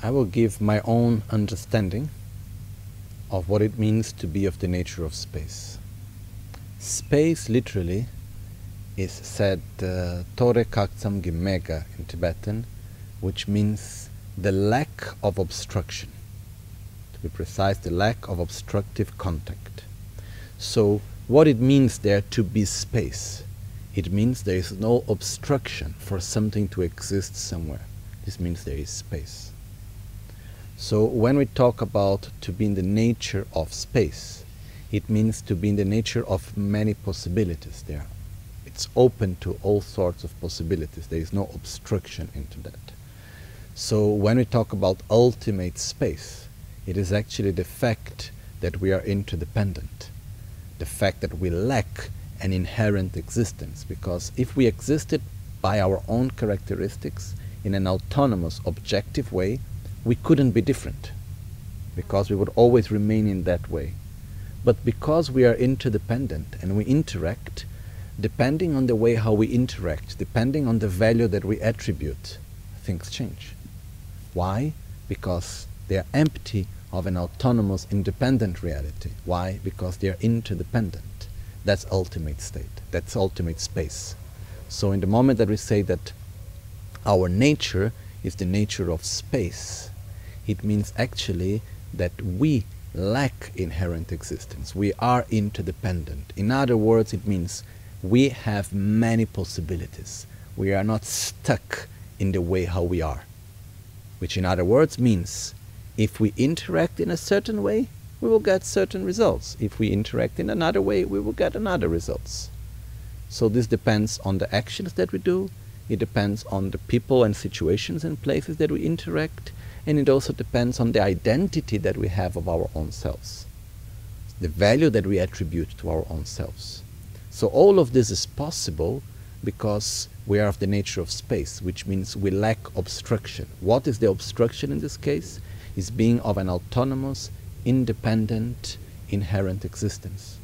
I will give my own understanding of what it means to be of the nature of space. Space literally is said uh, Tore Kaktsam Gimega in Tibetan, which means the lack of obstruction. To be precise, the lack of obstructive contact. So, what it means there to be space, it means there is no obstruction for something to exist somewhere. This means there is space. So, when we talk about to be in the nature of space, it means to be in the nature of many possibilities there it's open to all sorts of possibilities. There is no obstruction into that. So when we talk about ultimate space, it is actually the fact that we are interdependent, the fact that we lack an inherent existence. Because if we existed by our own characteristics in an autonomous, objective way, we couldn't be different, because we would always remain in that way. But because we are interdependent and we interact, depending on the way how we interact, depending on the value that we attribute, things change. Why? Because they are empty of an autonomous, independent reality. Why? Because they are interdependent. That's ultimate state. That's ultimate space. So in the moment that we say that our nature is the nature of space, it means actually that we lack inherent existence. We are interdependent. In other words, it means we have many possibilities. We are not stuck in the way how we are. Which, in other words, means if we interact in a certain way, we will get certain results. If we interact in another way, we will get another results. So this depends on the actions that we do, it depends on the people and situations and places that we interact, and it also depends on the identity that we have of our own selves, the value that we attribute to our own selves. So all of this is possible because we are of the nature of space, which means we lack obstruction. What is the obstruction in this case? Is being of an autonomous, independent, inherent existence.